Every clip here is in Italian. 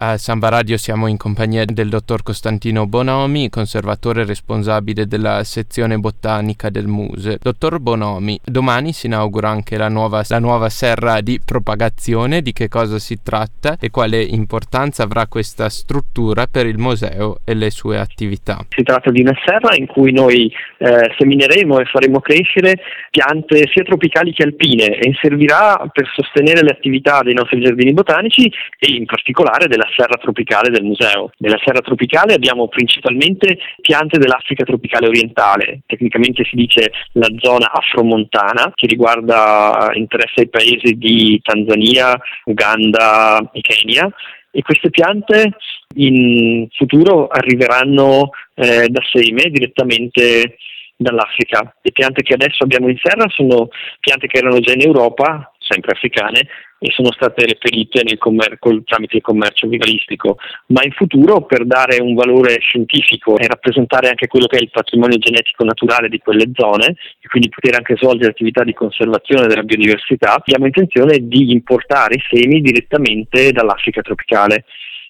A Samba Radio siamo in compagnia del dottor Costantino Bonomi, conservatore responsabile della sezione botanica del Muse. Dottor Bonomi, domani si inaugura anche la nuova, la nuova serra di propagazione. Di che cosa si tratta e quale importanza avrà questa struttura per il museo e le sue attività? Si tratta di una serra in cui noi eh, semineremo e faremo crescere piante sia tropicali che alpine e servirà per sostenere le attività dei nostri giardini botanici e in particolare della serra tropicale del museo. Nella serra tropicale abbiamo principalmente piante dell'Africa tropicale orientale, tecnicamente si dice la zona afromontana, che riguarda, interessa i paesi di Tanzania, Uganda e Kenya e queste piante in futuro arriveranno eh, da seme direttamente dall'Africa. Le piante che adesso abbiamo in serra sono piante che erano già in Europa, sempre africane, e sono state reperite commer- col, tramite il commercio vivalistico, ma in futuro per dare un valore scientifico e rappresentare anche quello che è il patrimonio genetico naturale di quelle zone e quindi poter anche svolgere attività di conservazione della biodiversità, abbiamo intenzione di importare i semi direttamente dall'Africa tropicale.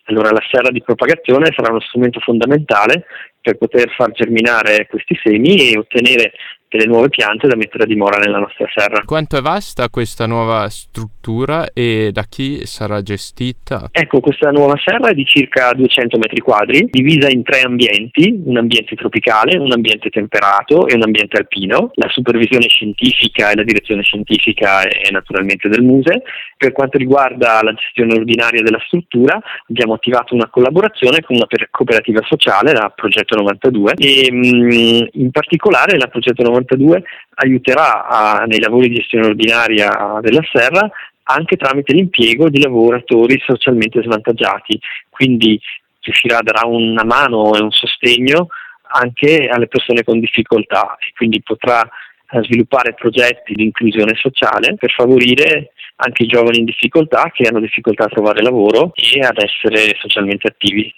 Allora la serra di propagazione sarà uno strumento fondamentale per poter far germinare questi semi e ottenere delle nuove piante da mettere a dimora nella nostra serra. Quanto è vasta questa nuova struttura e da chi sarà gestita? Ecco, questa nuova serra è di circa 200 metri quadri, divisa in tre ambienti, un ambiente tropicale, un ambiente temperato e un ambiente alpino. La supervisione scientifica e la direzione scientifica è naturalmente del Muse. Per quanto riguarda la gestione ordinaria della struttura, abbiamo attivato una collaborazione con una cooperativa sociale, la Progetto 92, e mm, in particolare la Progetto 92 92 aiuterà a, nei lavori di gestione ordinaria della serra anche tramite l'impiego di lavoratori socialmente svantaggiati, quindi riuscirà a dare una mano e un sostegno anche alle persone con difficoltà e quindi potrà eh, sviluppare progetti di inclusione sociale per favorire anche i giovani in difficoltà che hanno difficoltà a trovare lavoro e ad essere socialmente attivi.